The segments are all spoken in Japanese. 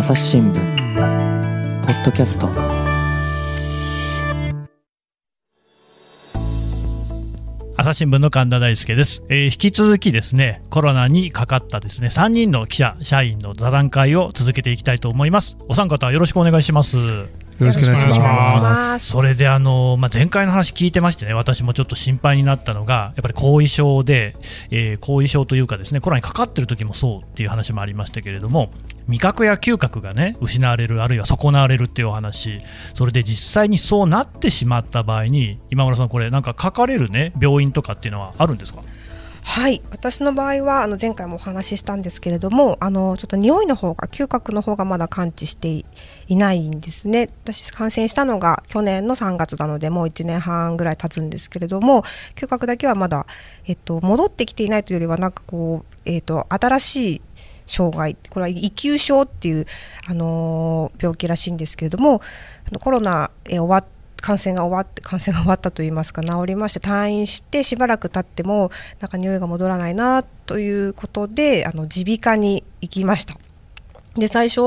朝日新聞ポッドキャスト。朝日新聞の神田大輔です、えー引き続きですねコロナにかかったですね3人の記者社員の座談会を続けていきたいと思います。お三方よろしくお願いしますよろしくお願いします。よろしくお願いします。それであの、まあ、前回の話聞いてましてね私もちょっと心配になったのがやっぱり後遺症で、えー後遺症というかですねコロナにかかってる時もそうっていう話もありましたけれども味覚や嗅覚がね失われるあるいは損なわれるっていうお話。それで実際にそうなってしまった場合に今村さんこれなんかかかれるね病院とかっていうのはあるんですか？はい。私の場合はあの前回もお話ししたんですけれどもあのちょっと匂いの方が嗅覚の方がまだ感知していないんですね。私感染したのが去年の3月なのでもう1年半ぐらい経つんですけれども嗅覚だけはまだ、えっと、戻ってきていないというよりはなんかこう、えっと、新しい障害これは異級症っていう、あの病気らしいんですけれどもコロナ終わ感染が終わって感染が終わったといいますか治りまして退院してしばらく経ってもなんか匂いが戻らないなということで耳鼻科に行きました。で最初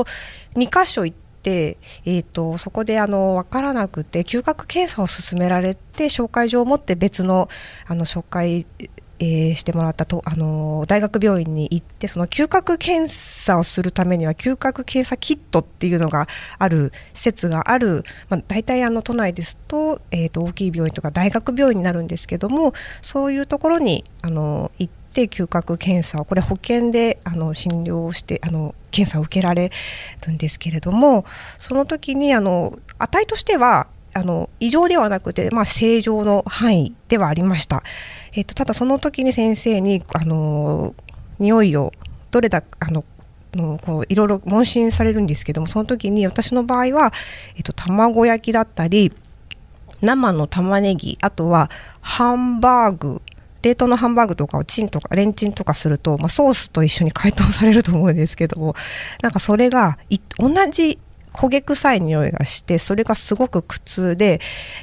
2箇所行って、えー、とそこであの分からなくて嗅覚検査を勧められて紹介状を持って別のあの紹介えーしてもらったと、あのー大学病院に行ってその嗅覚検査をするためには嗅覚検査キットっていうのがある施設がある、まあ、大体あの都内ですと,、えー、と大きい病院とか大学病院になるんですけどもそういうところに、あのー行って嗅覚検査をこれ保険であの診療をしてあの検査を受けられるんですけれどもその時にあの値としてはあの異常ではなくて、まあ、正常の範囲ではありました。えっとただその時に先生にあの匂いをどれだあのこういろいろ問診されるんですけどもその時に私の場合は、えっと、卵焼きだったり生の玉ねぎあとはハンバーグ冷凍のハンバーグとかをチンとかレンチンとかすると、まあ、ソースと一緒に解凍されると思うんですけどもなんかそれが同じ焦げ臭い匂いがしてそれがすごく苦痛で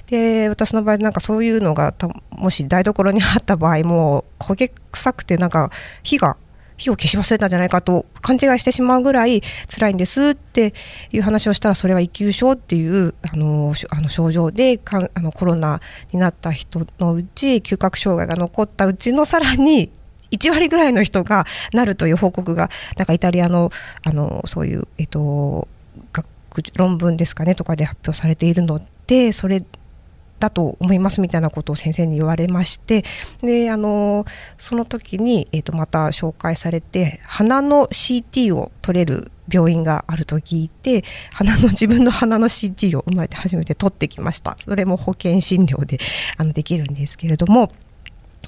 で私の場合なんかそういうのがもし台所にあった場合も焦げ臭くてなんか火が火を消し忘れたんじゃないかと勘違いしてしまうぐらい辛いんですっていう話をしたらそれは異級症っていうあのあの症状でかんあのコロナになった人のうち嗅覚障害が残ったうちのさらに1割ぐらいの人がなるという報告がなんかイタリアのあのそういう、えっと、論文ですかねとかで発表されているのでそれだと思いますみたいなことを先生に言われましてであのその時に、えー、とまた紹介されて鼻の CT を取れる病院があると聞いて鼻の自分の鼻の CT を生まれて初めて取ってきました。それも保険診療であのできるんですけれども。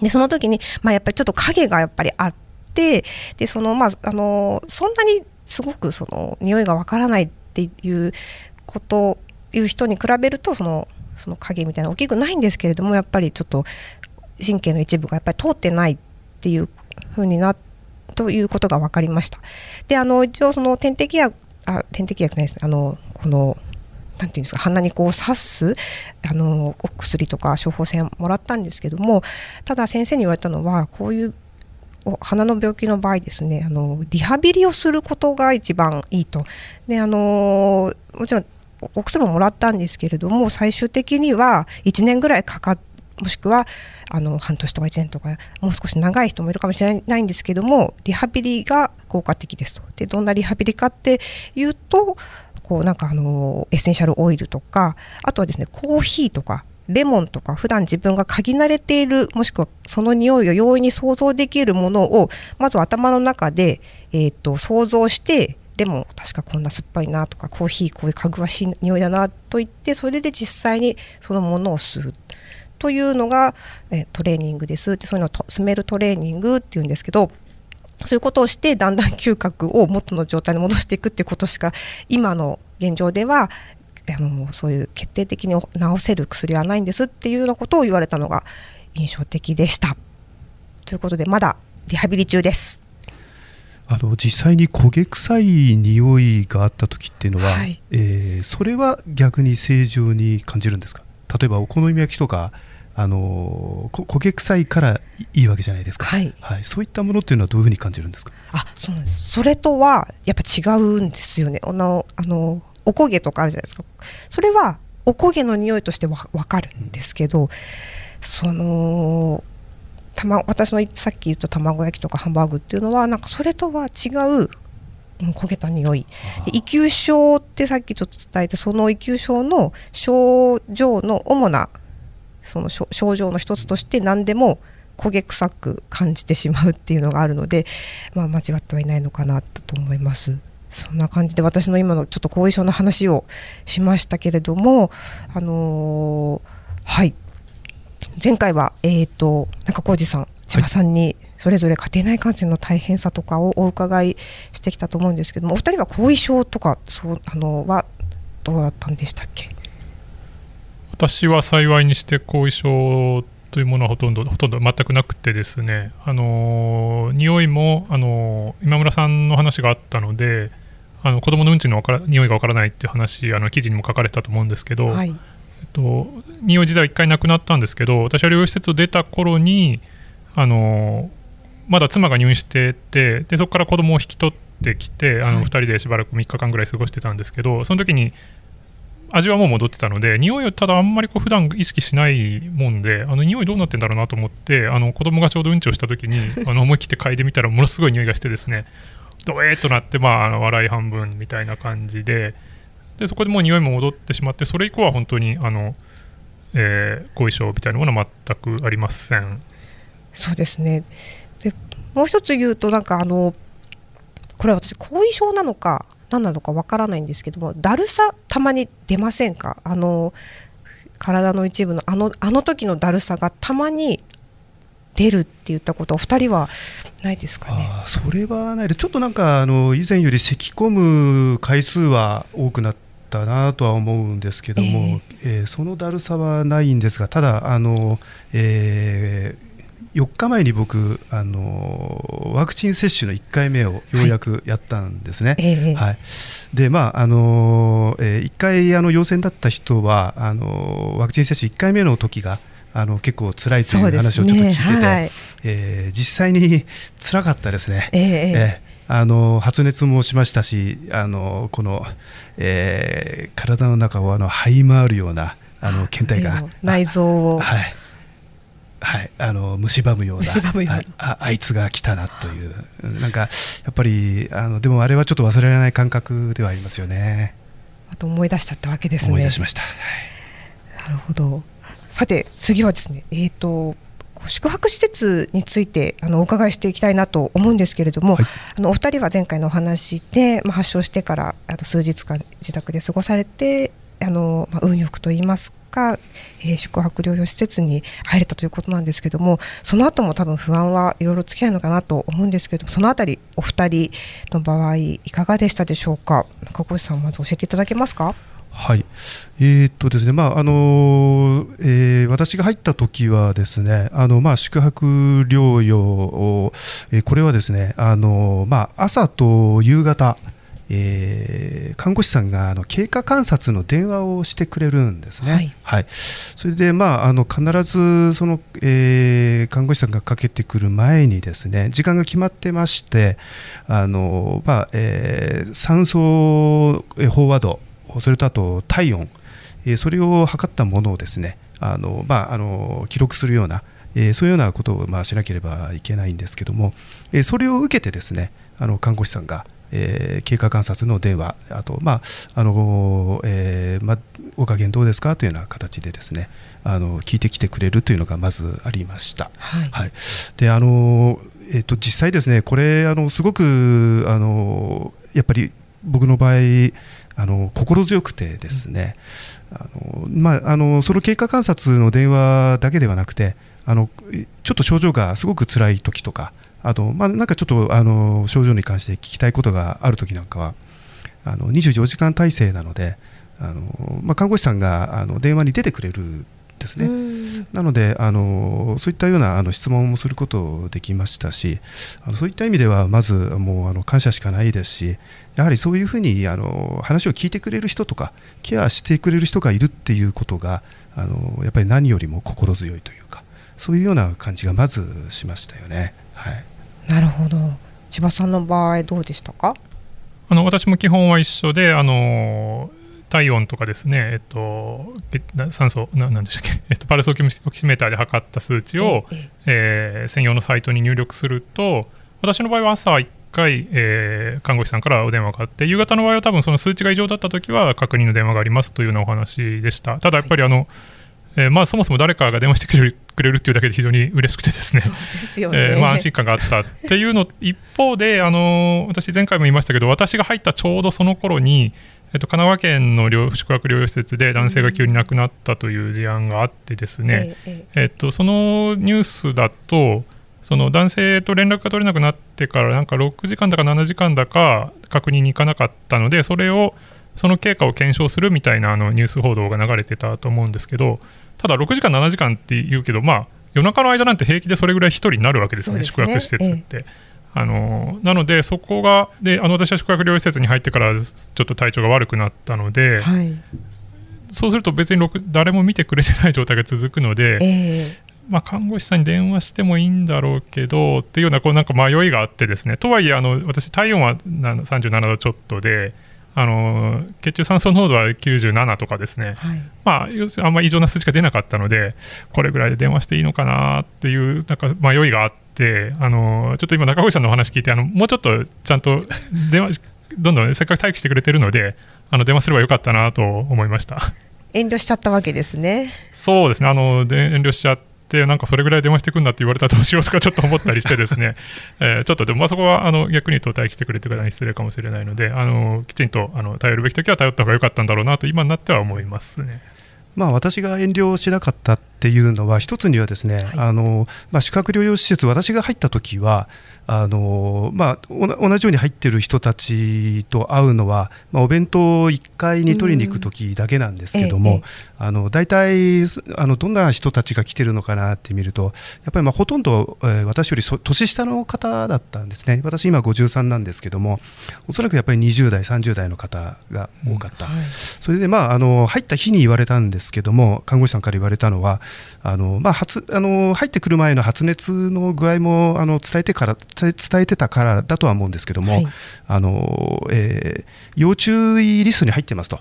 でその時に、まあ、やっぱりちょっと影がやっぱりあってでそのまああのそんなにすごくその匂いがわからないってっていうこという人に比べるとそのその影みたいな大きくないんですけれどもやっぱりちょっと神経の一部がやっぱり通ってないっていう風になということが分かりました。であの一応その点滴薬あ点滴薬ないですあのこのなんていうんですか鼻にこう刺すあのお薬とか処方箋もらったんですけどもただ先生に言われたのはこういう鼻の病気の場合ですねあのリハビリをすることが一番いいと。であのもちろんお薬ももらったんですけれども最終的には1年ぐらいかかっもしくはあの半年とか1年とかもう少し長い人もいるかもしれないんですけどもリハビリが効果的ですと。でどんなリハビリかっていうとこうなんかあのエッセンシャルオイルとかあとはですねコーヒーとかレモンとか普段自分が嗅ぎ慣れているもしくはその匂いを容易に想像できるものをまず頭の中で、えー、と想像してレモン確かこんな酸っぱいなとかコーヒーこういうかぐわしい匂いだなと言ってそれで実際にそのものを吸う。というのが、えートレーニングです。ってそういうのをとスメルトレーニングっていうんですけどそういうことをしてだんだん嗅覚を元の状態に戻していくってことしか今の現状ではあのそういう決定的に治せる薬はないんですっていうようなことを言われたのが印象的でした。ということでまだリハビリ中です。あの実際に焦げ臭い匂いがあった時っていうのは、はい。えーそれは逆に正常に感じるんですか？例えばお好み焼きとかあのこ焦げ臭いからいいいわけじゃないですか、はい。そういったものっていうのはどういうふうに感じるんですか？あそうなんです。それとはやっぱ違うんですよね。あのあのお焦げとかあるじゃないですか。それはお焦げの匂いとしてわ分かるんですけど、そのたま私のさっき言った卵焼きとかハンバーグっていうのはなんかそれとは違ううん焦げた匂い。で異級症ってさっきちょっと伝えてその異級症の症状の主なその症症状の一つとして何でも焦げ臭く感じてしまうっていうのがあるので、まあ、間違ってはいないのかなと思います。そんな感じで私の今のちょっと後遺症の話をしましたけれども、あのーはい。前回は、えー、と中浩二さん千葉さんにそれぞれ家庭内感染の大変さとかをお伺いしてきたと思うんですけどもお二人は後遺症とかそうあのはどうだったんでしたっけ？私は幸いにして後遺症というものはほとんどほとんど全くなくてですね、あの匂いも、あの今村さんの話があったのであの子供のうんちのわから匂いがわからないっていう話あの記事にも書かれてたと思うんですけど、はい。えっと、匂い自体は1回なくなったんですけど私は療養施設を出た頃にあのまだ妻が入院しててでそこから子供を引き取ってきてあのはい。2人でしばらく3日間ぐらい過ごしてたんですけどその時に味はもう戻ってたので匂いをただあんまりこう普段意識しないもんであの匂いどうなってんだろうなと思ってあの子供がちょうどうんちをした時にあの思い切って嗅いでみたらものすごい匂いがしてですねドエーっとなって、まあ、あの笑い半分みたいな感じででそこでもう匂いも戻ってしまってそれ以降は本当にあの、えー後遺症みたいなものは全くありません。そうですねでもう一つ言うとなんかあのこれは私後遺症なのか何なのかわからないんですけどもだるさたまに出ませんか？あの体の一部のあのあの時のだるさがたまに出るって言ったことお二人はないですかね？あーそれはないでちょっとなんかあの以前より咳き込む回数は多くなったなとは思うんですけども、えーそのだるさはないんですがただあの、え4日前に僕あのワクチン接種の1回目をようやくやったんですね。ええ。はい、でまああのえ1回あの陽性だった人はあのワクチン接種1回目の時があの結構辛いという話をちょっと聞いてて、はい。えー実際に辛かったですね。ええええ。えーあの発熱もしましたし、あのこの、えー体の中をあの這い回るようなあの倦怠感、内臓を、はい、はい、あの蝕むような蝕むような。はいああいつが来たなという、なんかやっぱりあのでもあれはちょっと忘れられない感覚ではありますよね。あと思い出しちゃったわけですね。思い出しました。なるほど。さて次はですね、えー、と宿泊施設についてあのお伺いしていきたいなと思うんですけれども、はい。あのお二人は前回のお話で、まあ、発症してからあと数日間自宅で過ごされてあの、まあ、運よくといいますか、えー宿泊療養施設に入れたということなんですけどもその後も多分不安はいろいろ付き合うのかなと思うんですけどもそのあたりお二人の場合いかがでしたでしょうか？中越さんまず教えていただけますか？はい、えーっとですね、まああのえー私が入った時はですね、あのまあ宿泊療養を、えーこれはですね、あのまあ朝と夕方。えー看護師さんがあの経過観察の電話をしてくれるんですね。はいそれで、まあ、あの必ずその、えー看護師さんがかけてくる前にですね時間が決まってましてあの、まあえー酸素えー飽和度それとあと体温、えーそれを測ったものをですねあの、まあ、あの記録するような、えーそういうようなことを、まあ、しなければいけないんですけども、えーそれを受けてですねあの看護師さんが、えー経過観察の電話あと、まああのえーまあ、お加減どうですかというような形でですねあの聞いてきてくれるというのがまずありました。はい。はい、であの、えっと実際ですねこれあのすごくあのやっぱり僕の場合あの心強くてですね、あのまあ、あのその経過観察の電話だけではなくてあのちょっと症状がすごく辛い時とかあと、まあ、なんかちょっとあの症状に関して聞きたいことがある時なんかはあの24時間体制なのであの、まあ、看護師さんがあの電話に出てくれるですね。なのであのそういったようなあの質問もすることできましたしあのそういった意味ではまずもうあの感謝しかないですしやはりそういうふうにあの話を聞いてくれる人とかケアしてくれる人がいるっていうことがあのやっぱり何よりも心強いというかそういうような感じがまずしましたよね。はいなるほど千葉さんの場合どうでしたか？あの私も基本は一緒であの体温とかですね、えっと、酸素ななんでしたっけ、えっと、パルスオキシメーターで測った数値を、ええー、専用のサイトに入力すると私の場合は朝1回、えー、看護師さんからお電話があって夕方の場合は多分その数値が異常だった時は確認の電話がありますというようなお話でした。ただやっぱりあの、はいえーまあ、そもそも誰かが電話してくれるくれるっていうだけで非常に嬉しくてですね。えまあ、安心感があったっていうの一方であの私前回も言いましたけど私が入ったちょうどその頃に、えっと、神奈川県の宿泊療養施設で男性が急に亡くなったという事案があってですね、ええっと、そのニュースだとその男性と連絡が取れなくなってからなんか6時間だか7時間だか確認に行かなかったのでそれをその経過を検証するみたいなあのニュース報道が流れてたと思うんですけどただ6時間、7時間って言うけど、まあ、夜中の間なんて平気でそれぐらい1人になるわけですよね、ね。宿泊施設って。ええあのなので、そこがであの私は宿泊療養施設に入ってからちょっと体調が悪くなったので、はい、そうすると別に誰も見てくれてない状態が続くので、えー、まあ、看護師さんに電話してもいいんだろうけどっていうようなこうなんか迷いがあってですね。とはいえあの私体温は37度ちょっとであの血中酸素濃度は97とかですね、はい、まあ、要するにあんまり異常な数値が出なかったので、これぐらいで電話していいのかなっていうなんか迷いがあって、あのちょっと今、中越さんのお話聞いて、あのもうちょっとちゃんと電話、どんどんせっかく待機してくれてるので、あの電話すればよかったなと思いました遠慮しちゃったわけですね。そうですねあの遠慮しちゃってなんかそれぐらい電話してくんだって言われたらどうしようとかちょっと思ったりしてですね、えー、ちょっとでもまあそこはあの逆に言うと待機してくれて方に失礼かもしれないのであのきちんとあの頼るべき時は頼った方が良かったんだろうなと今になっては思いますね。まあ、私が遠慮しなかったっていうのは、一つにはですね、はい、あのまあ、宿泊療養施設、私が入った時は、あのまあ、同じように入ってる人たちと会うのは、まあ、お弁当を1階に取りに行く時だけなんですけども、あの大体あのどんな人たちが来てるのかなって見るとやっぱりまあほとんど、えー、私より年下の方だったんですね。私今53なんですけどもおそらくやっぱり20代30代の方が多かった、うんはい、それでまああの入った日に言われたんですけども看護師さんから言われたのはあの、まあ、発あの入ってくる前の発熱の具合もあの伝えてから伝えてたからだとは思うんですけども、はい、あのえー、要注意リストに入ってますと。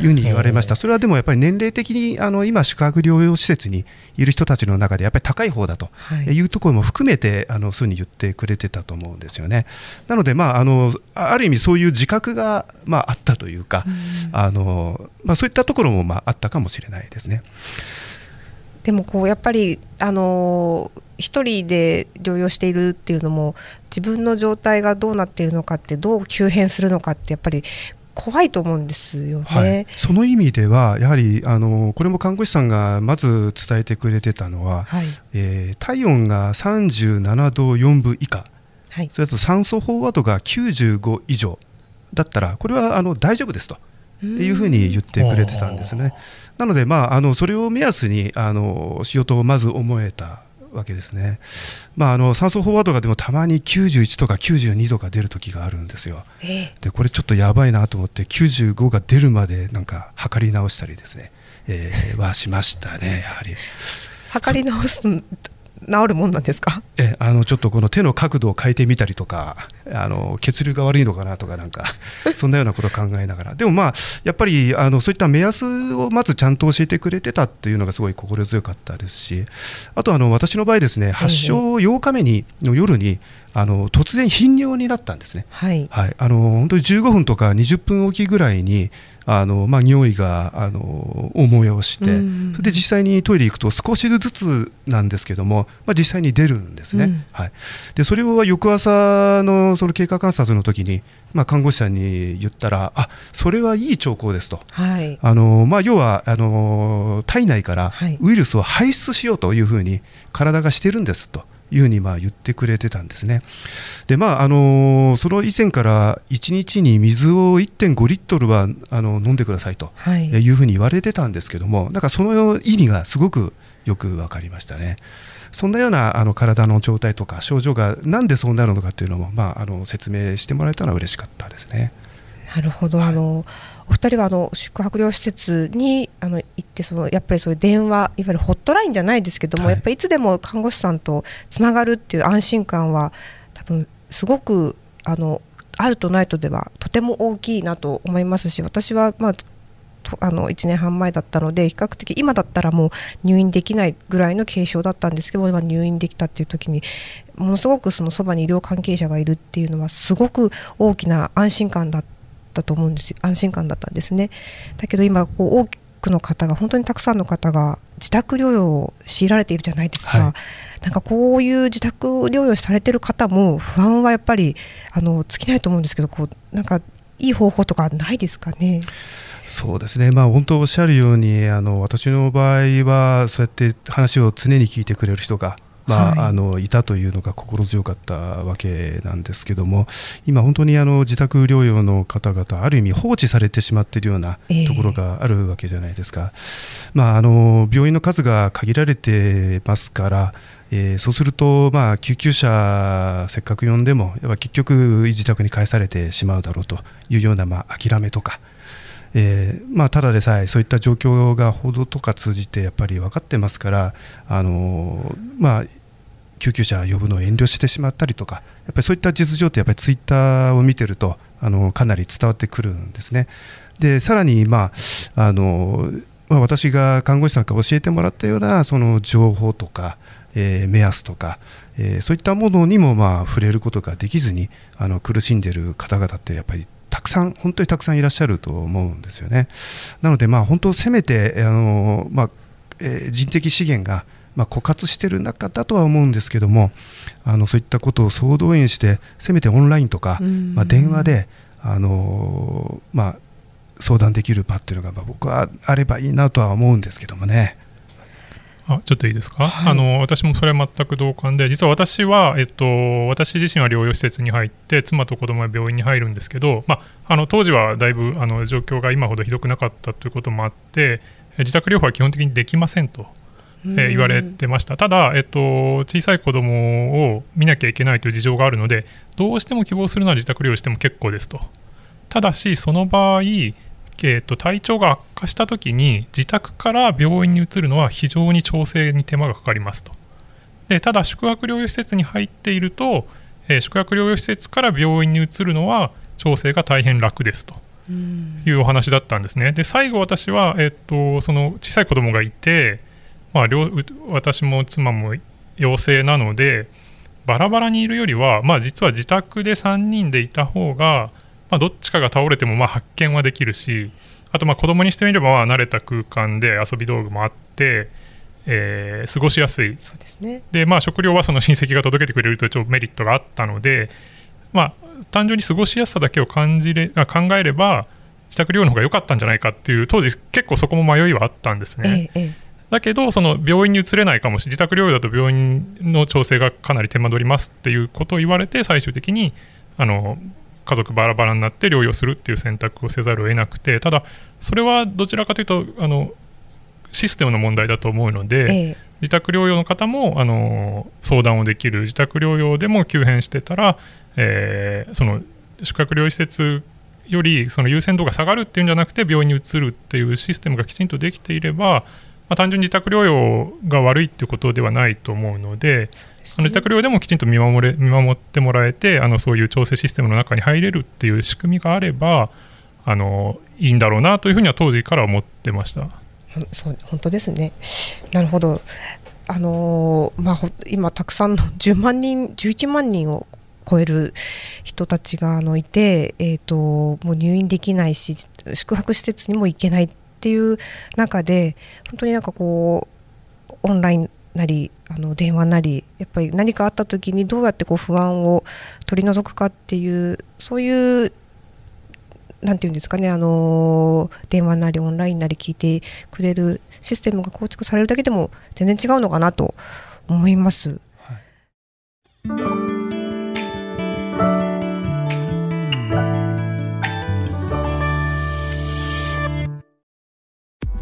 いうふうに言われました、それはでもやっぱり年齢的にあの今、宿泊療養施設にいる人たちの中でやっぱり高い方だというところも含めて、あのそういうふうに言ってくれてたと思うんですよね。なので、まあ、あのある意味、そういう自覚が、まあ、あったというか、あのまあ、そういったところも、まあ、あったかもしれないですね。でもこうやっぱりあの一人で療養しているっていうのも自分の状態がどうなっているのかってどう急変するのかってやっぱり怖いと思うんですよね、はい、その意味ではやはりあのこれも看護師さんがまず伝えてくれてたのは、はい、えー、体温が37度4分以下、はい、それと酸素飽和度が95以上だったらこれはあの大丈夫ですと。いうふうに言ってくれてたんですね。なので、まあ、あのそれを目安にあのしようとまず思えたわけですね、まあ、あの酸素飽和度がでもたまに91とか92度が出る時があるんですよ、でこれちょっとやばいなと思って95が出るまでなんか測り直したりですね、えー、はしましたねやはり。測り直す治るもんなんですか？えあのちょっとこの手の角度を変えてみたりとかあの血流が悪いのかなとかなんか そんなようなことを考えながら。でもまあやっぱりあのそういった目安をまずちゃんと教えてくれてたっていうのがすごい心強かったですしあとあの私の場合ですね発症8日目にの夜にあの突然頻尿になったんですね、はい、はい、あの本当に15分とか20分おきぐらいにあの、まあ、匂いがあのを催して、それで実際にトイレ行くと少しずつなんですけども、まあ、実際に出るんですね、うん、はい、でそれを翌朝のその経過観察の時に、まあ、看護師さんに言ったらあそれはいい兆候ですと、はい。あのまあ、要はあの体内からウイルスを排出しようというふうに体がしてるんですと。いうふうにまあ言ってくれてたんですね。でまああのその以前から1日に水を1.5リットルはあの飲んでくださいというふうに言われてたんですけどもなんかその意味がすごくよく分かりましたね。そんなようなあの体の状態とか症状がなんでそうなるのかっていうのも、まあ、あの説明してもらえたのは嬉しかったですね。なるほど、はい、あのお二人はあの宿泊療養施設にあの行ってそのやっぱりそういう電話いわゆるホットラインじゃないですけども、はい、やっぱりいつでも看護師さんとつながるっていう安心感は多分すごくあのあるとないとではとても大きいなと思いますし私は、まあ、あの1年半前だったので比較的今だったらもう入院できないぐらいの軽症だったんですけど今入院できたっていう時にものすごくそのそばに医療関係者がいるっていうのはすごく大きな安心感だったと思うんですよ。安心感だったんですね。だけど今こう多くの方が本当にたくさんの方が自宅療養を強いられているじゃないですか、はい、なんかこういう自宅療養されてる方も不安はやっぱりあの尽きないと思うんですけどこうなんかいい方法とかないですかね？そうですね、まあ、本当おっしゃるようにあの私の場合はそうやって話を常に聞いてくれる人がまあ、はい、あのいたというのが心強かったわけなんですけども今、本当にあの自宅療養の方々ある意味放置されてしまっているようなところがあるわけじゃないですか、えー、まあ、あの病院の数が限られてますから、えー、そうすると、まあ、救急車せっかく呼んでもやっぱ結局自宅に帰されてしまうだろうというような、まあ、諦めとか。えーまあ、ただでさえそういった状況が報道とか通じてやっぱり分かってますから、あのまあ、救急車呼ぶのを遠慮してしまったりとかやっぱりそういった実情ってやっぱりツイッターを見てるとあのかなり伝わってくるんですね。でさらに、まああのまあ、私が看護師さんから教えてもらったようなその情報とか、えー、目安とか、えー、そういったものにもまあ触れることができずにあの苦しんでいる方々ってやっぱりたくさん本当にたくさんいらっしゃると思うんですよね。なので、まあ、本当せめてあの、まあえー、人的資源がまあ、枯渇している中だとは思うんですけどもあのそういったことを総動員してせめてオンラインとか、まあ、電話であの、まあ、相談できる場っていうのが、まあ、僕はあればいいなとは思うんですけどもね。あちょっといいですか、はい、あの私もそれは全く同感で実は私は、えっと、私自身は療養施設に入って妻と子供は病院に入るんですけど、まあ、あの当時はだいぶあの状況が今ほどひどくなかったということもあって自宅療法は基本的にできませんと。え言われてました、ただ、えっと、小さい子供を見なきゃいけないという事情があるので、どうしても希望するなら自宅療養しても結構ですと、ただし、その場合、えー、と体調が悪化したときに自宅から病院に移るのは非常に調整に手間がかかりますと。でただ宿泊療養施設に入っていると、えー、宿泊療養施設から病院に移るのは調整が大変楽ですと。いうお話だったんですね。で最後私は、えーと、その小さい子供がいて、まあ、私も妻も陽性なのでバラバラにいるよりは、まあ、実は自宅で3人でいた方がまあ、どっちかが倒れてもまあ発見はできるしあとまあ子供にしてみればまあ慣れた空間で遊び道具もあって、えー、過ごしやすい。そうですね、でまあ、食料はその親戚が届けてくれるとちょっとメリットがあったので、まあ、単純に過ごしやすさだけを感じれ考えれば自宅療養の方が良かったんじゃないかっていう当時結構そこも迷いはあったんですね。ええだけど、その病院に移れないかもしれない、自宅療養だと病院の調整がかなり手間取りますっていうことを言われて、最終的にあの家族バラバラになって療養するっていう選択をせざるを得なくてただそれはどちらかというとあのシステムの問題だと思うので、ええ、自宅療養の方もあの相談をできる自宅療養でも急変してたら、えー、その宿泊療養施設よりその優先度が下がるっていうんじゃなくて病院に移るっていうシステムがきちんとできていればまあ、単純に自宅療養が悪いっていうことではないと思うので、あの自宅療養でもきちんと見守れ見守ってもらえてあのそういう調整システムの中に入れるっていう仕組みがあればあのいいんだろうなというふうには当時から思ってました。そう本当ですね。なるほど。あのー、まあ、今たくさんの 10万人11万人を超える人たちがあのいて、えーともう入院できないし宿泊施設にも行けないっていう中で本当になんかこうオンラインなりあの電話なりやっぱり何かあった時にどうやってこう不安を取り除くかっていうそういうなんていうんですかねあの電話なりオンラインなり聞いてくれるシステムが構築されるだけでも全然違うのかなと思います。はい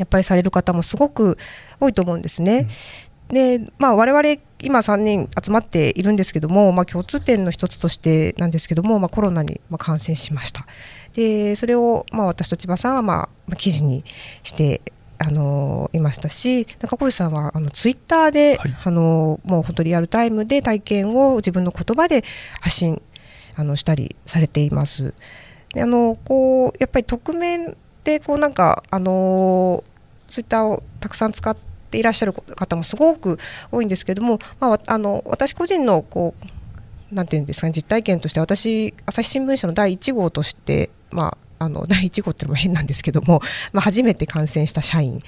やっぱりされる方もすごく多いと思うんですね。うん、でまあ我々今3人集まっているんですけども、まあ、共通点の一つとしてなんですけども、まあ、コロナに感染しましたでそれを、まあ、私と千葉さんは、まあ、記事にしてあのいましたし中越さんはあのツイッターで、はい、あのもう本当リアルタイムで体験を自分の言葉で発信あのしたりされています。であのこうやっぱり匿名でこうなんかあのツイッターをたくさん使っていらっしゃる方もすごく多いんですけども、まあ、あの私個人のこうなんていうんですかね実体験として私朝日新聞社の第1号として、まあ、あの第1号っていうのも変なんですけども、まあ、初めて感染した社員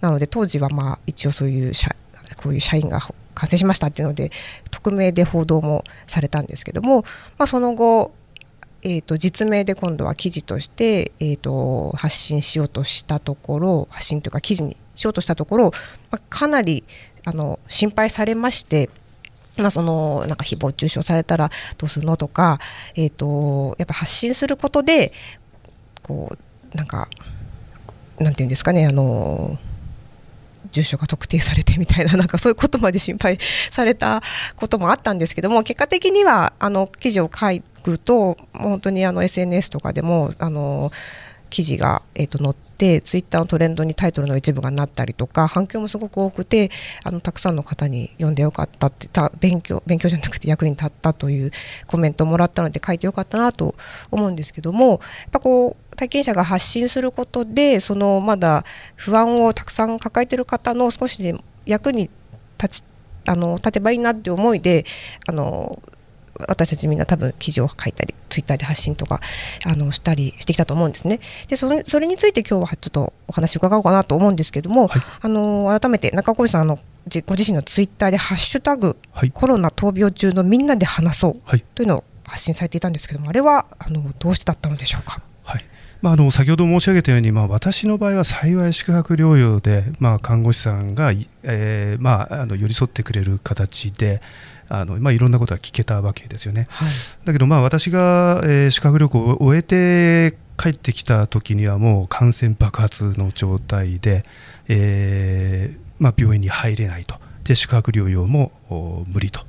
なので当時はまあ一応そういう社こういう社員が感染しましたっていうので匿名で報道もされたんですけども、まあ、その後、えー、と実名で今度は記事として、えー、と発信しようとしたところ発信というか記事にしようとしたところ、まあ、かなりあの心配されまして。まあ、そのなんか誹謗中傷されたらどうするのとか、えーと、やっぱ発信することでこうなんかなんていうんですかねあの住所が特定されてみたいななんかそういうことまで心配されたこともあったんですけども結果的にはあの記事を書くと本当にあの SNS とかでもあの記事が、えー、と載ってツイッターのトレンドにタイトルの一部がなったりとか反響もすごく多くてあのたくさんの方に読んでよかったってた勉強勉強じゃなくて役に立ったというコメントをもらったので書いてよかったなと思うんですけどもやっぱこう体験者が発信することでそのまだ不安をたくさん抱えている方の少しで役に立ちあの立てばいいなって思いであの私たちみんな多分記事を書いたりツイッターで発信とかあのしたりしてきたと思うんですね。でそれそれについて今日はちょっとお話伺おうかなと思うんですけども、はい、あの改めて中越さんあのご自身のツイッターで「ハッシュタグ、はい、コロナ闘病中のみんなで話そう」というのを発信されていたんですけどもあれはあのどうしてだったのでしょうか？はいまあ、あの先ほど申し上げたように、まあ、私の場合は幸い宿泊療養で、まあ、看護師さんが、えーまあ、あの寄り添ってくれる形で、あのまあ、いろんなことが聞けたわけですよね。はい、だけどまあ私が、えー、宿泊旅行を終えて帰ってきた時にはもう感染爆発の状態で、えーまあ、病院に入れないとで宿泊療養も無理と、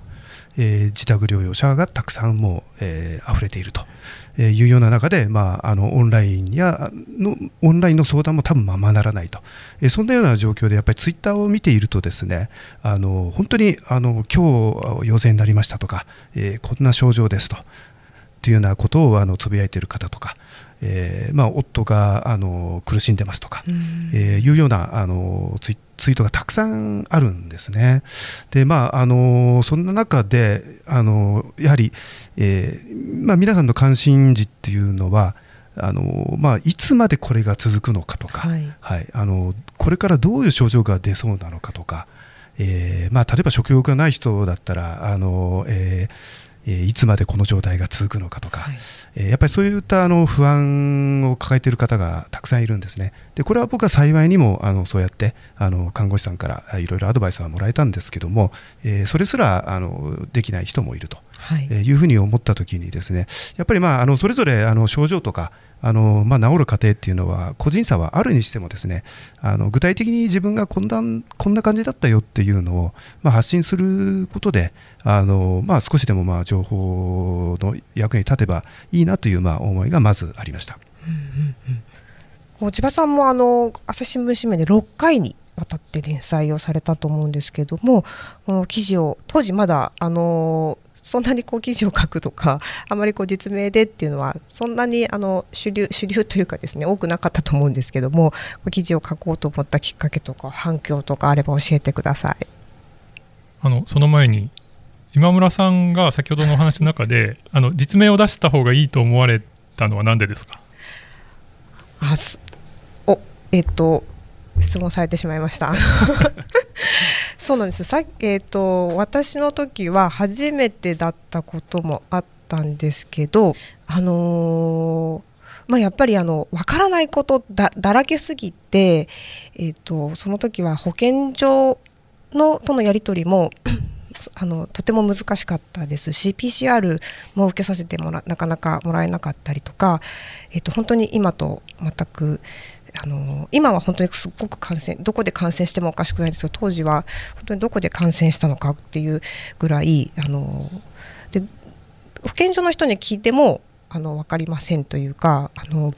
えー、自宅療養者がたくさんもう、えー、溢れていると。えいうような中で、まあ、あのオンラインやのオンラインの相談も多分ままならないと、えそんなような状況でやっぱりツイッターを見ているとですねあの本当にあの今日陽性になりましたとか、え、こんな症状ですと。というようなことをあのつぶやいている方とか、えーまあ、夫があの苦しんでますとか、うん、えー、いうようなあのツイツイートがたくさんあるんですね。でまあ、あのそんな中であのやはり、えーまあ、皆さんの関心事っていうのはあのまあ、いつまでこれが続くのかとか、はい、はい、あのこれからどういう症状が出そうなのかとか、えーまあ、例えば食欲がない人だったらあの、えーえいつまでこの状態が続くのかとか、はい、えやっぱりそういったあの不安を抱えている方がたくさんいるんですね。でこれは僕は幸いにもあのそうやってあの看護師さんからいろいろアドバイスはもらえたんですけども、えそれすらあのできない人もいると、はい、えいうふうに思った時にですねやっぱりまああのそれぞれあの症状とかあのまあ、治る過程っていうのは個人差はあるにしてもですねあの具体的に自分がこんなこんな感じだったよっていうのを、まあ、発信することであの、まあ、少しでもまあ情報の役に立てばいいなというまあ思いがまずありました。うんうんうん、千葉さんもあの朝日新聞紙面で6回にわたって連載をされたと思うんですけどもこの記事を当時まだあのそんなにこう記事を書くとかあまりこう実名でっていうのはそんなにあの主流主流というかですね多くなかったと思うんですけども記事を書こうと思ったきっかけとか反響とかあれば教えてください。あのその前に今村さんが先ほどのお話の中であの実名を出した方がいいと思われたのは何でですか？あおえっと質問されてしまいましたそうなんです。さえーと、私の時は初めてだったこともあったんですけど、あのー、まあ、やっぱりあの分からないことだらけすぎて、えーと、その時は保健所のとのやり取りも あのとても難しかったですし PCR も受けさせてもらなかなかもらえなかったりとか、えー、と本当に今と全くあの今は本当にすっごく感染どこで感染してもおかしくないんですけど当時は本当にどこで感染したのかっていうぐらいあので保健所の人に聞いてもあの分かりませんというかあの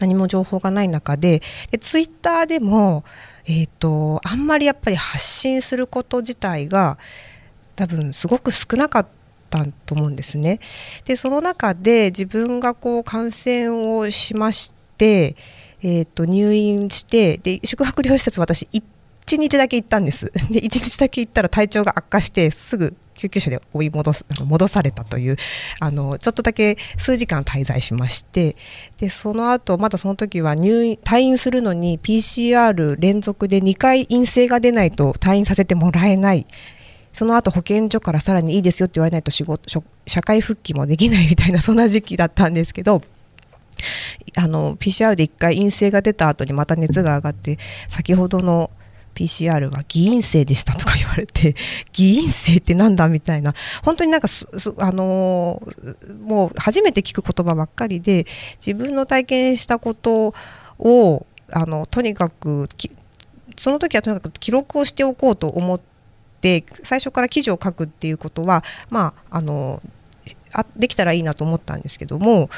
何も情報がない中ででツイッターでも、えーと、あんまりやっぱり発信すること自体が多分すごく少なかったと思うんですね。でその中で自分がこう感染をしまして、えーと、入院してで宿泊療養施設私1日だけ行ったんです。で1日だけ行ったら体調が悪化してすぐ救急車で追い戻す戻されたというあのちょっとだけ数時間滞在しましてでその後まだその時は入院退院するのに PCR 連続で2回陰性が出ないと退院させてもらえない。その後保健所からさらにいいですよって言われないと仕事社会復帰もできないみたいなそんな時期だったんですけどあの PCR で1回陰性が出た後にまた熱が上がって先ほどの PCR は議員生でしたとか言われて議員生ってなんだみたいな本当になんかあの、もう初めて聞く言葉ばっかりで自分の体験したことをあのとにかくその時はとにかく記録をしておこうと思って最初から記事を書くっていうことはまああのできたらいいなと思ったんですけども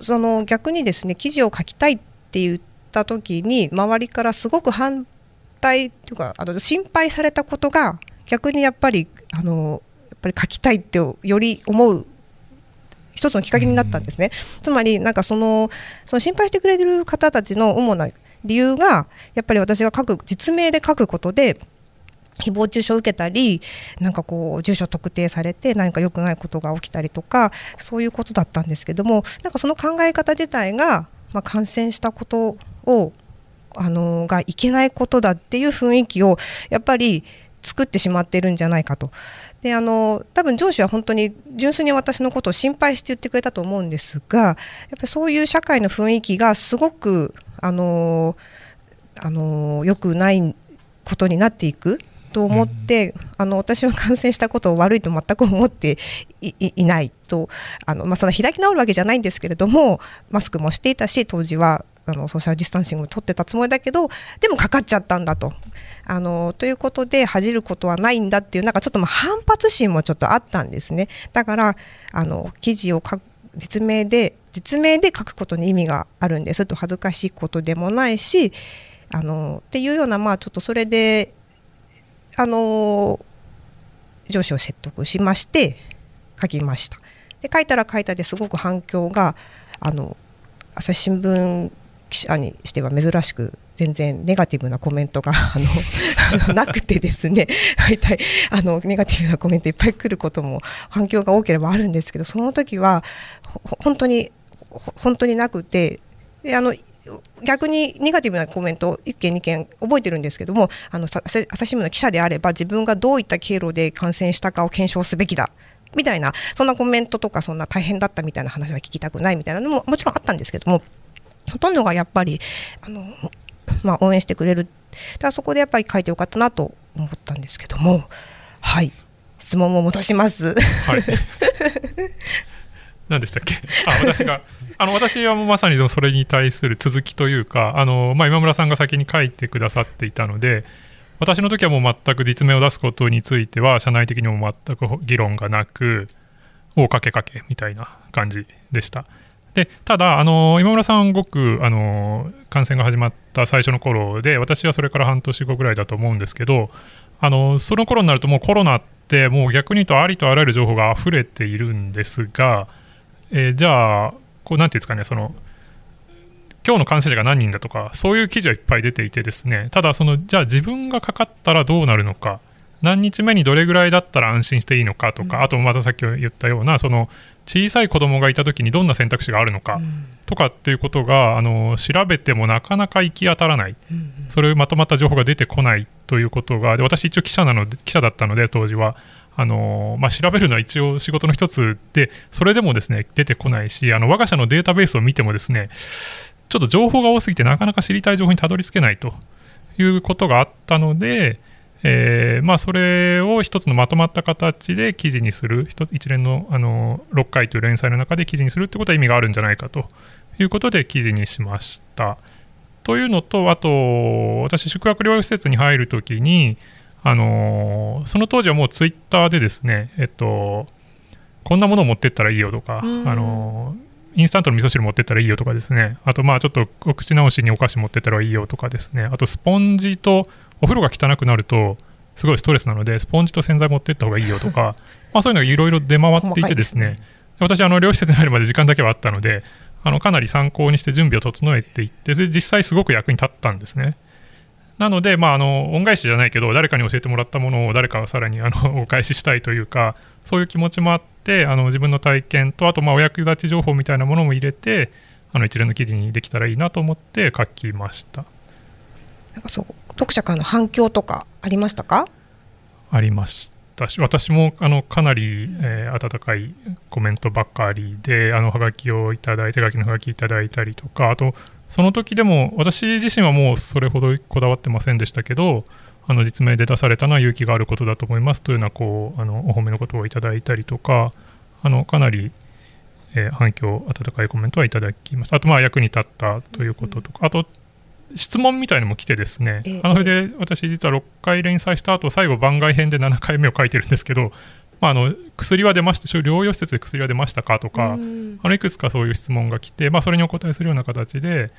その逆にですね記事を書きたいって言った時に周りからすごく反対というかあの心配されたことが逆にやっぱりあのやっぱり書きたいってより思う一つのきっかけになったんですね。つまりなんかそのその心配してくれる方たちの主な理由がやっぱり私が書く実名で書くことで誹謗中傷を受けたりなんかこう住所特定されて何か良くないことが起きたりとかそういうことだったんですけどもなんかその考え方自体が、まあ、感染したことをあのがいけないことだっていう雰囲気をやっぱり作ってしまってるんじゃないかと。であの多分上司は本当に純粋に私のことを心配して言ってくれたと思うんですがやっぱりそういう社会の雰囲気がすごくあのあの良くないことになっていくと思って、うん、あの私は感染したことを悪いと全く思っていないとあの、まあ、その開き直るわけじゃないんですけれどもマスクもしていたし当時はあのソーシャルディスタンシングを取ってたつもりだけどでもかかっちゃったんだと。あのということで恥じることはないんだっていうなんかちょっとま反発心もちょっとあったんですねだからあの記事を書実名で実名で書くことに意味があるんですと恥ずかしいことでもないしあのっていうようなまあちょっとそれであの上司を説得しまして書きました。で書いたら書いたですごく反響があの朝日新聞記者にしては珍しく全然ネガティブなコメントが あの なくてですね大体あのネガティブなコメントいっぱい来ることも反響が多ければあるんですけどその時は本当に本当になくてであの逆にネガティブなコメント1件2件覚えてるんですけどもあの朝日新聞の記者であれば自分がどういった経路で感染したかを検証すべきだみたいなそんなコメントとかそんな大変だったみたいな話は聞きたくないみたいなのももちろんあったんですけどもほとんどがやっぱりあの、まあ、応援してくれる。だそこでやっぱり書いてよかったなと思ったんですけどもはい。質問を戻します。はい 何でしたっけ？あ私が あの私はもうまさにそれに対する続きというかあの、まあ、今村さんが先に書いてくださっていたので私の時はもう全く実名を出すことについては社内的にも全く議論がなく大かけかけみたいな感じでした。でただあの、今村さん、ごくあの感染が始まった最初の頃で、私はそれから半年後ぐらいだと思うんですけど、あのその頃になると、もうコロナって、もう逆に言うと、ありとあらゆる情報が溢れているんですが、えー、じゃあ、こうなんていうんですかね、その今日の感染者が何人だとか、そういう記事はいっぱい出ていてですね、ただその、じゃあ自分がかかったらどうなるのか、何日目にどれぐらいだったら安心していいのかとか、うん、あとまたさっき言ったような、その小さい子供がいた時にどんな選択肢があるのかとかっていうことがあの調べてもなかなか行き当たらない、それまとまった情報が出てこないということがで私一応記者なので記者だったので当時はあのまあ、調べるのは一応仕事の一つでそれでもですね出てこないしあの我が社のデータベースを見てもですねちょっと情報が多すぎてなかなか知りたい情報にたどり着けないということがあったので、えーまあ、それを一つのまとまった形で記事にする一連のあの6回という連載の中で記事にするってことは意味があるんじゃないかということで記事にしました。というのとあと私宿泊療養施設に入るときにあのその当時はもうツイッターでですね、えっと、こんなものを持ってったらいいよとか、あのインスタントの味噌汁持ってったらいいよとかですね、あとまあちょっとお口直しにお菓子持ってったらいいよとかですね、あとスポンジとお風呂が汚くなると、すごいストレスなので、スポンジと洗剤持ってった方がいいよとか、まあそういうのがいろいろ出回っていてですね、私、あの療施設に入るまで時間だけはあったので、あのかなり参考にして準備を整えていって、実際すごく役に立ったんですね。なので、まあ、あの恩返しじゃないけど誰かに教えてもらったものを誰かがさらにあの お返ししたいというかそういう気持ちもあってあの自分の体験とあとまあお役立ち情報みたいなものも入れてあの一連の記事にできたらいいなと思って書きました。なんかそう読者からの反響とかありましたか？ありましたし私もあのかなり、えー、温かいコメントばっかりであのハガキをいただいて手書きのハガキいただいたりとかあとその時でも私自身はもうそれほどこだわってませんでしたけどあの実名で出されたのは勇気があることだと思いますというようなこうあのお褒めのことをいただいたりとかあのかなり、えー、反響温かいコメントはいただきましたあとまあ役に立ったということとかあと質問みたいのも来てですね、あのそれで私実は6回連載した後最後番外編で7回目を書いてるんですけどまあ、あの薬は出ました療養施設で薬は出ましたかとか、あのいくつかそういう質問が来て、まあ、それにお答えするような形で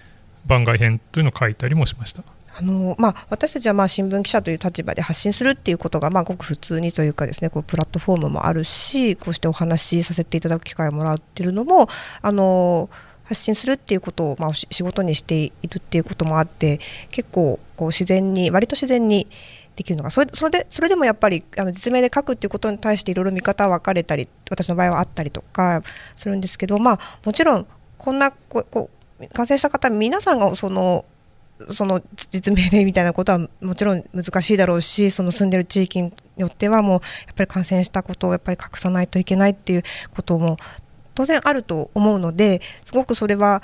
番外編というのを書いたりもしました。あのまあ、私たちはまあ新聞記者という立場で発信するっていうことがまあごく普通にというかですねこうプラットフォームもあるしこうしてお話しさせていただく機会をもらっているのもあの発信するっていうことをまあ仕事にしているっていうこともあって結構こう自然に割と自然にできるのか。それそれでそれでもやっぱりあの実名で書くっていうことに対していろいろ見方は分かれたり私の場合はあったりとかするんですけどまあもちろんこんなここ感染した方皆さんがそのその実名でみたいなことはもちろん難しいだろうしその住んでる地域によってはもうやっぱり感染したことをやっぱり隠さないといけないっていうことも当然あると思うのですごくそれは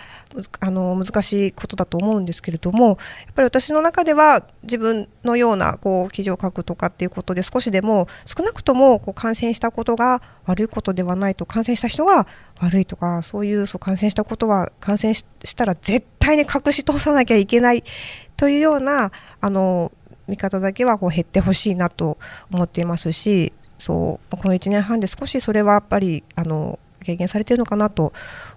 あの難しいことだと思うんですけれどもやっぱり私の中では自分のようなこう記事を書くとかっていうことで少しでも少なくともこう感染したことが悪いことではないと感染した人が悪いとかそういうそう感染したことは感染したら絶対に隠し通さなきゃいけないというようなあの見方だけはこう減ってほしいなと思っていますしそうこの1年半で少しそれはやっぱりあの軽減されているのかなと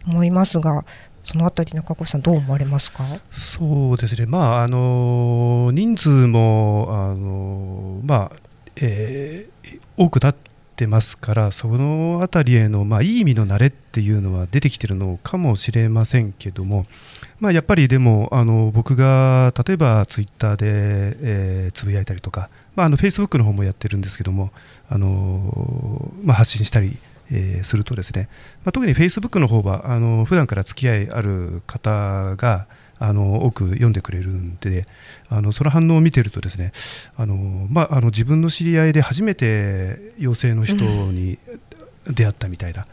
思いますが。そのあたり中越さんどう思われますか？そうですね。まああの人数もあのまあ、えー、多くなってますから、そのあたりへのまあいい意味の慣れっていうのは出てきてるのかもしれませんけども、まあやっぱりでもあの僕が例えばツイッターで、えー、つぶやいたりとか、まああのフェイスブックの方もやってるんですけども、あのまあ発信したり。えー、するとですね、まあ、特にフェイスブックの方はあの普段から付き合いある方があの多く読んでくれるんであのその反応を見てるとですねあの、まあ、あの自分の知り合いで初めて陽性の人に出会ったみたいな、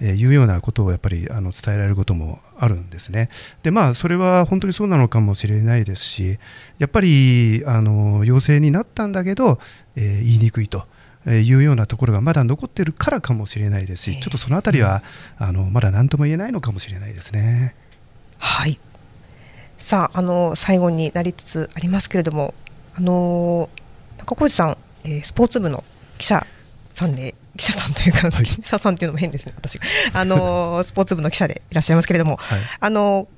えー、いうようなことをやっぱりあの伝えられることもあるんですね。でまあそれは本当にそうなのかもしれないですしやっぱりあの陽性になったんだけど、えー、言いにくいと。いうようなところがまだ残っているからかもしれないですし、ちょっとそのあたりは、あのまだ何とも言えないのかもしれないですね。はい。さああの最後になりつつありますけれども、あの高小路さん、えー、スポーツ部の記者さんで記者さんというか、はい、記者さんっていうのも変ですね、私あの スポーツ部の記者でいらっしゃいますけれども、はい、あの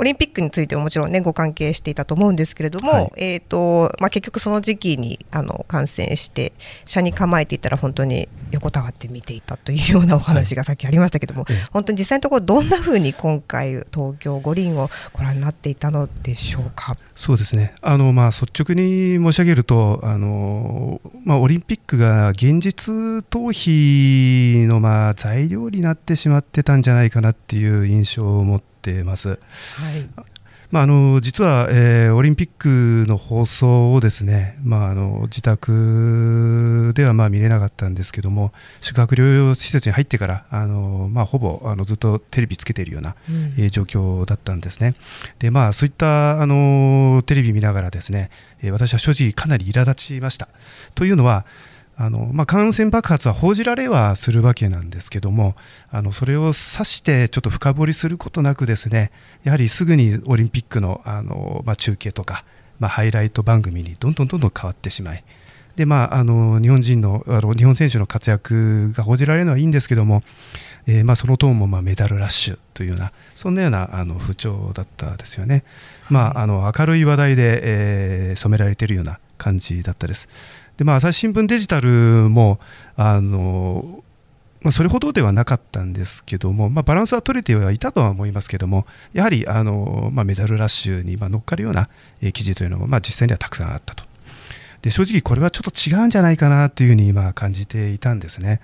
オリンピックについてももちろんねご関係していたと思うんですけれども、はい、えーとまあ、結局その時期にあの感染して車に構えていたら本当に横たわって見ていたというようなお話がさっきありましたけども、はい、本当に実際のところどんなふうに今回東京五輪をご覧になっていたのでしょうか？そうですね。あの、まあ、率直に申し上げるとあの、まあ、オリンピックが現実逃避のまあ材料になってしまってたんじゃないかなっていう印象を持ってます。はいまあ、あの実は、えー、オリンピックの放送をですね、まあ、あの自宅ではまあ見れなかったんですけども宿泊療養施設に入ってからあの、まあ、ほぼあのずっとテレビつけているような、うん、えー、状況だったんですね。でまあ、そういったあのテレビ見ながらですね、えー、私は正直かなり苛立ちました。というのはあのまあ、感染爆発は報じられはするわけなんですけどもあのそれを指してちょっと深掘りすることなくですねやはりすぐにオリンピックのあの、まあ、中継とか、まあ、ハイライト番組にどんどんどんどん変わってしまいで、まあ、あの日本人のあの日本選手の活躍が報じられるのはいいんですけども、えー、まあそのトーンもまメダルラッシュというようなそんなようなあの風潮だったですよね、まあ、あの明るい話題で、えー、染められているような感じだったです。でまあ、朝日新聞デジタルもあの、まあ、それほどではなかったんですけども、まあ、バランスは取れてはいたとは思いますけどもやはりあの、まあ、メダルラッシュに乗っかるような記事というのも、まあ、実際にはたくさんあったと。で正直これはちょっと違うんじゃないかなというふうに今感じていたんですね。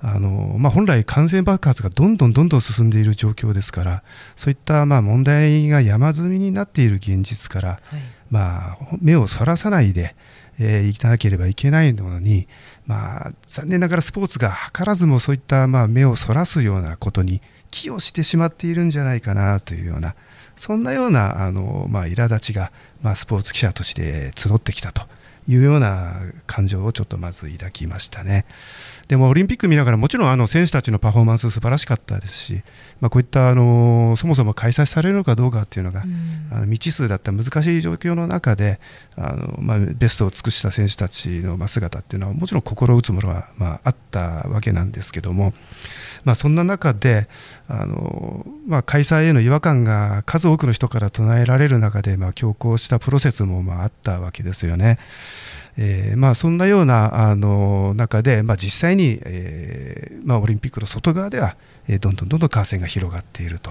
あのまあ、本来感染爆発がどんどんどんどん進んでいる状況ですからそういったまあ問題が山積みになっている現実から、はい、まあ、目をそらさないで、えー、行かなければいけないのに、まあ、残念ながらスポーツが図らずもそういったまあ目をそらすようなことに寄与してしまっているんじゃないかなというようなそんなようなあの、まあ、苛立ちが、まあ、スポーツ記者として募ってきたというような感情をちょっとまず抱きましたね。でもオリンピック見ながらもちろんあの選手たちのパフォーマンス素晴らしかったですし、まあ、こういったあのそもそも開催されるのかどうかっていうのが、うん、あの未知数だった難しい状況の中であの、まあ、ベストを尽くした選手たちの姿っていうのはもちろん心打つものは、まあ、あったわけなんですけども、まあ、そんな中であの、まあ、開催への違和感が数多くの人から唱えられる中で、まあ、強行したプロセスもまああったわけですよね。えーまあ、そんなようなあの中で、まあ、実際に、えーまあ、オリンピックの外側では、えー、どんどんどんどん感染が広がっていると、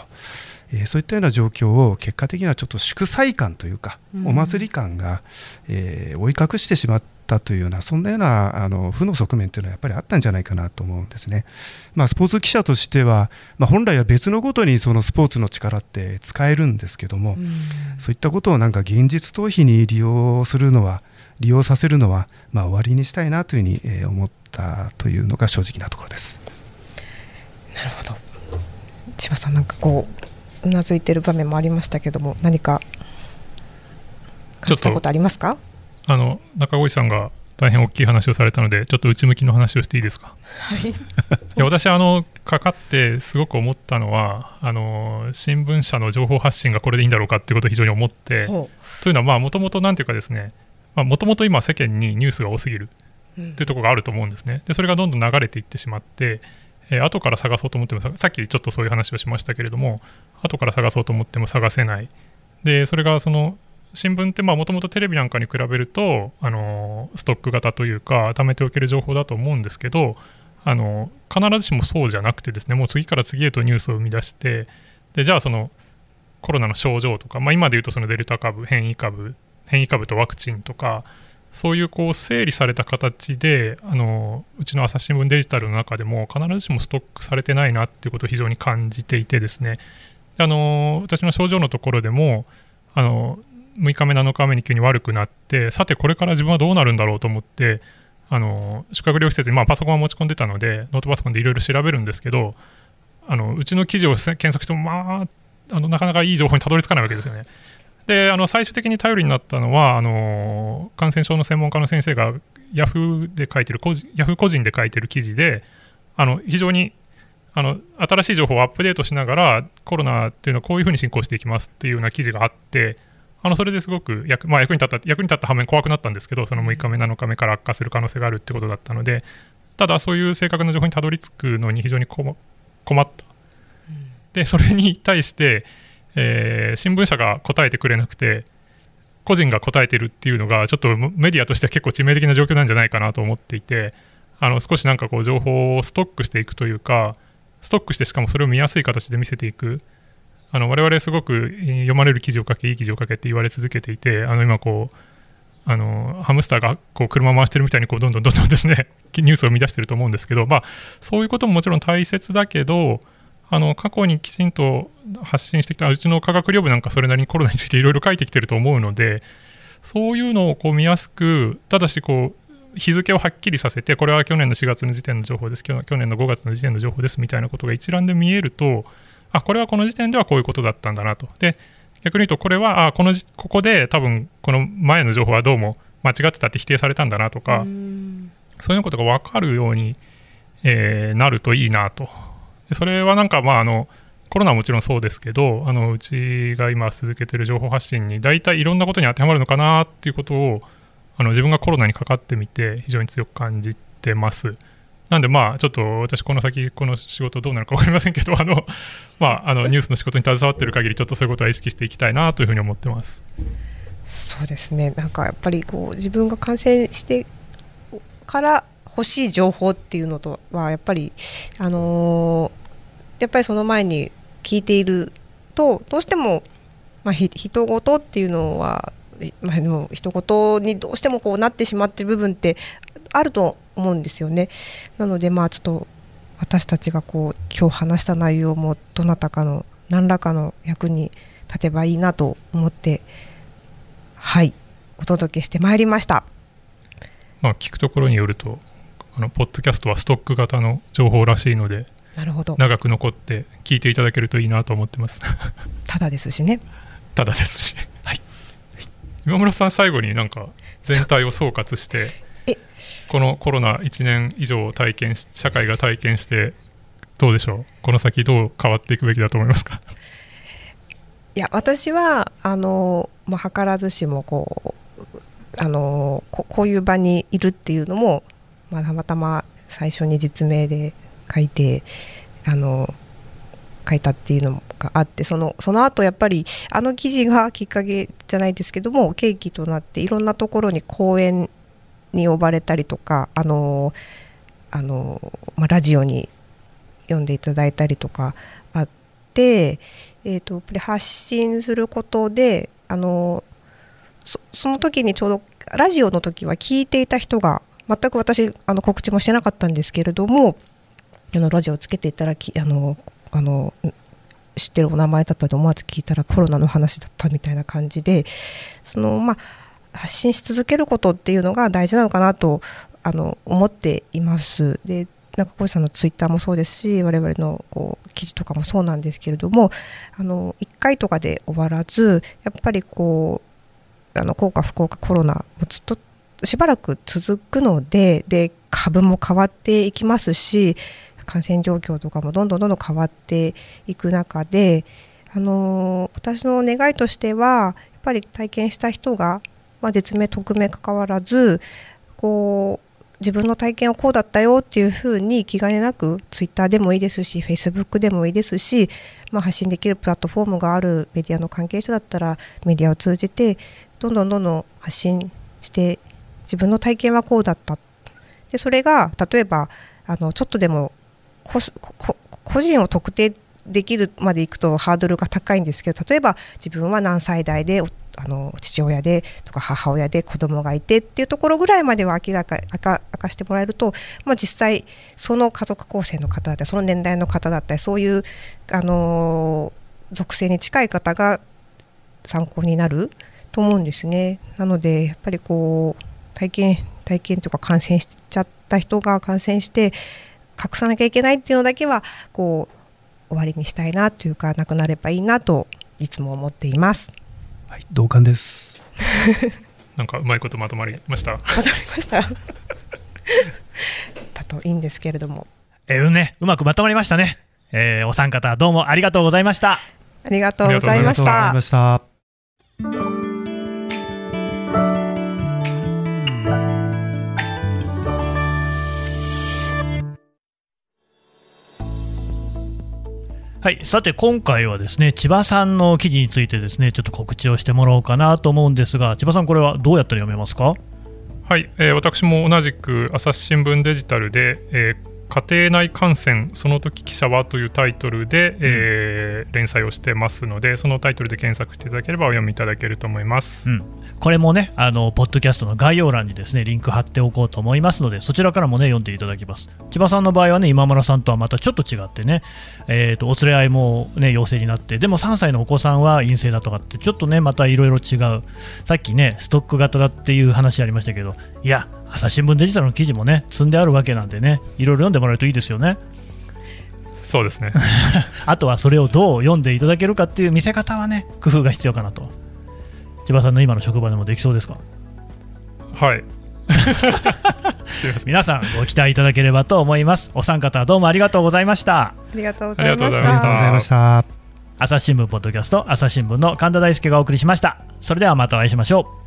えー、そういったような状況を結果的にはちょっと祝祭感というか、お祭り感が、えー、追い隠してしまったというようなそんなようなあの負の側面というのはやっぱりあったんじゃないかなと思うんですね。まあ、スポーツ記者としては、まあ、本来は別のことにそのスポーツの力って使えるんですけども、そういったことをなんか現実逃避に利用するのは利用させるのは、まあ、終わりにしたいなというふうに、え思ったというのが正直なところです。なるほど千葉さんなんかこううなずいてる場面もありましたけども何か感じたことありますか？あの中越さんが大変大きい話をされたのでちょっと内向きの話をしていいですか、はい、いや私あのかかってすごく思ったのはあの新聞社の情報発信がこれでいいんだろうかっていうことを非常に思ってというのはもともと何ていうかですねもともと今世間にニュースが多すぎるというところがあると思うんですね。でそれがどんどん流れていってしまって、えー、後から探そうと思ってもさっきちょっとそういう話をしましたけれども後から探そうと思っても探せない。でそれがその新聞ってもともとテレビなんかに比べるとあのストック型というか貯めておける情報だと思うんですけどあの必ずしもそうじゃなくてですねもう次から次へとニュースを生み出してでじゃあそのコロナの症状とか、まあ、今でいうとそのデルタ株変異株変異株とワクチンとかそういうこう整理された形であのうちの朝日新聞デジタルの中でも必ずしもストックされてないなっていうことを非常に感じていてですね。あの私の症状のところでもあの6日目7日目に急に悪くなってさてこれから自分はどうなるんだろうと思ってあの宿泊療養施設に、まあ、パソコンを持ち込んでたのでノートパソコンでいろいろ調べるんですけどあのうちの記事を検索してもまああのなかなかいい情報にたどり着かないわけですよね。であの最終的に頼りになったのはあの感染症の専門家の先生がヤフーで書いてるヤフー個人で書いてる記事であの非常にあの新しい情報をアップデートしながらコロナっていうのはこういうふうに進行していきますっていうような記事があってあのそれですごく役,、まあ、役に立った役に立った反面怖くなったんですけどその6日目7日目から悪化する可能性があるってことだったのでただそういう正確な情報にたどり着くのに非常に困った。でそれに対してえー新聞社が答えてくれなくて個人が答えてるっていうのがちょっとメディアとしては結構致命的な状況なんじゃないかなと思っていてあの少しなんかこう情報をストックしていくというかストックしてしかもそれを見やすい形で見せていく。あの我々すごく読まれる記事を書けいい記事を書けって言われ続けていてあの今こうあのハムスターがこう車回してるみたいにこうどんどんどんどんですね ニュースを生み出してると思うんですけど、まあ、そういうことももちろん大切だけどあの過去にきちんと発信してきたうちの科学寮部なんかそれなりにコロナについていろいろ書いてきてると思うのでそういうのをこう見やすくただしこう日付をはっきりさせてこれは去年の4月の時点の情報です去年の5月の時点の情報ですみたいなことが一覧で見えるとあこれはこの時点ではこういうことだったんだなと。で逆に言うとこれはあこのじここで多分この前の情報はどうも間違ってたって否定されたんだなとかそういうことが分かるように、えーなるといいなと。でそれはなんかまああのコロナはもちろんそうですけどあのうちが今続けている情報発信に大体いろんなことに当てはまるのかなっていうことをあの自分がコロナにかかってみて非常に強く感じてます。なんでまあちょっと私この先この仕事どうなるか分かりませんけどあの まああの ニュースの仕事に携わっている限りちょっとそういうことは意識していきたいなというふうに思ってます。そうですねなんかやっぱりこう自分が感染してから欲しい情報っていうのとはやっぱりあのーやっぱりその前に聞いているとどうしてもまあひ人事っていうのはまあでも人事にどうしてもこうなってしまってる部分ってあると思うんですよね。なのでまあちょっと私たちがこう今日話した内容もどなたかの何らかの役に立てばいいなと思ってはいお届けしてまいりました。まあ聞くところによるとあのポッドキャストはストック型の情報らしいのでなるほど。長く残って聞いていただけるといいなと思ってます。ただですしね。ただですし、はい、今村さん最後になんか全体を総括してえこのコロナ1年以上体験し社会が体験してどうでしょう？この先どう変わっていくべきだと思いますか？いや私はあの、まあ、図らずしもこうあのここういう場にいるっていうのも、まあ、たまたま最初に実名で書いてあの書いたっていうのがあってそのその後やっぱりあの記事がきっかけじゃないですけども契機となっていろんなところに講演に呼ばれたりとかあのあの、まあ、ラジオに読んでいただいたりとかあって、えー、とやっぱり発信することであのその時にちょうどラジオの時は聞いていた人が全く私あの告知もしてなかったんですけれどもあのラジオをつけていたらきあのあの知ってるお名前だったと思わず聞いたらコロナの話だったみたいな感じでそのまあ発信し続けることっていうのが大事なのかなとあの思っています。でなんか小石さんのツイッターもそうですし我々のこう記事とかもそうなんですけれどもあの1回とかで終わらずやっぱりこうあの効果不効果コロナもずっとしばらく続くのでで株も変わっていきますし感染状況とかもどんどんどんどん変わっていく中で、あの私の願いとしてはやっぱり体験した人が、まあ、実名匿名関わらずこう自分の体験はこうだったよっていうふうに気兼ねなくツイッターでもいいですしフェイスブックでもいいですし、まあ、発信できるプラットフォームがあるメディアの関係者だったらメディアを通じてどんどんどんどん発信して自分の体験はこうだった。でそれが例えばあのちょっとでも個人を特定できるまでいくとハードルが高いんですけど例えば自分は何歳代であの父親でとか母親で子供がいてっていうところぐらいまでは明らか明か明かしてもらえると、まあ、実際その家族構成の方だったりその年代の方だったりそういう、あの属性に近い方が参考になると思うんですね。なのでやっぱりこう体験体験とか感染しちゃった人が感染して隠さなきゃいけないっていうのだけはこう終わりにしたいなというかなくなればいいなといつも思っています。はい、同感です。なんかうまいことまとまりました？わかりました。だといいんですけれども。えーうんね、うまくまとまりましたね。えーお三方どうもありがとうございました。ありがとうございましありがとうございたはい、さて今回はですね千葉さんの記事についてですねちょっと告知をしてもらおうかなと思うんですが千葉さんこれはどうやったら読めますか？はい、えー私も同じく朝日新聞デジタルで、えー家庭内感染その時記者はというタイトルで、えー連載をしてますのでそのタイトルで検索していただければお読みいただけると思います、うん、これもねあのポッドキャストの概要欄にですねリンク貼っておこうと思いますのでそちらからもね読んでいただきます。千葉さんの場合はね今村さんとはまたちょっと違ってね、えー、とお連れ合いもね陽性になってでも3歳のお子さんは陰性だとかってちょっとねまたいろいろ違う。さっきねストック型だっていう話ありましたけどいや朝日新聞デジタルの記事もね積んであるわけなんでねいろいろ読んでもらえるといいですよね。そうですね。あとはそれをどう読んでいただけるかっていう見せ方はね工夫が必要かなと。千葉さんの今の職場でもできそうですか？はい。皆さんご期待いただければと思います。お三方どうもありがとうございました。ありがとうございましありがとうございました。ありがとうございました。朝日新聞ポッドキャスト朝日新聞の神田大輔がお送りしました。それではまたお会いしましょう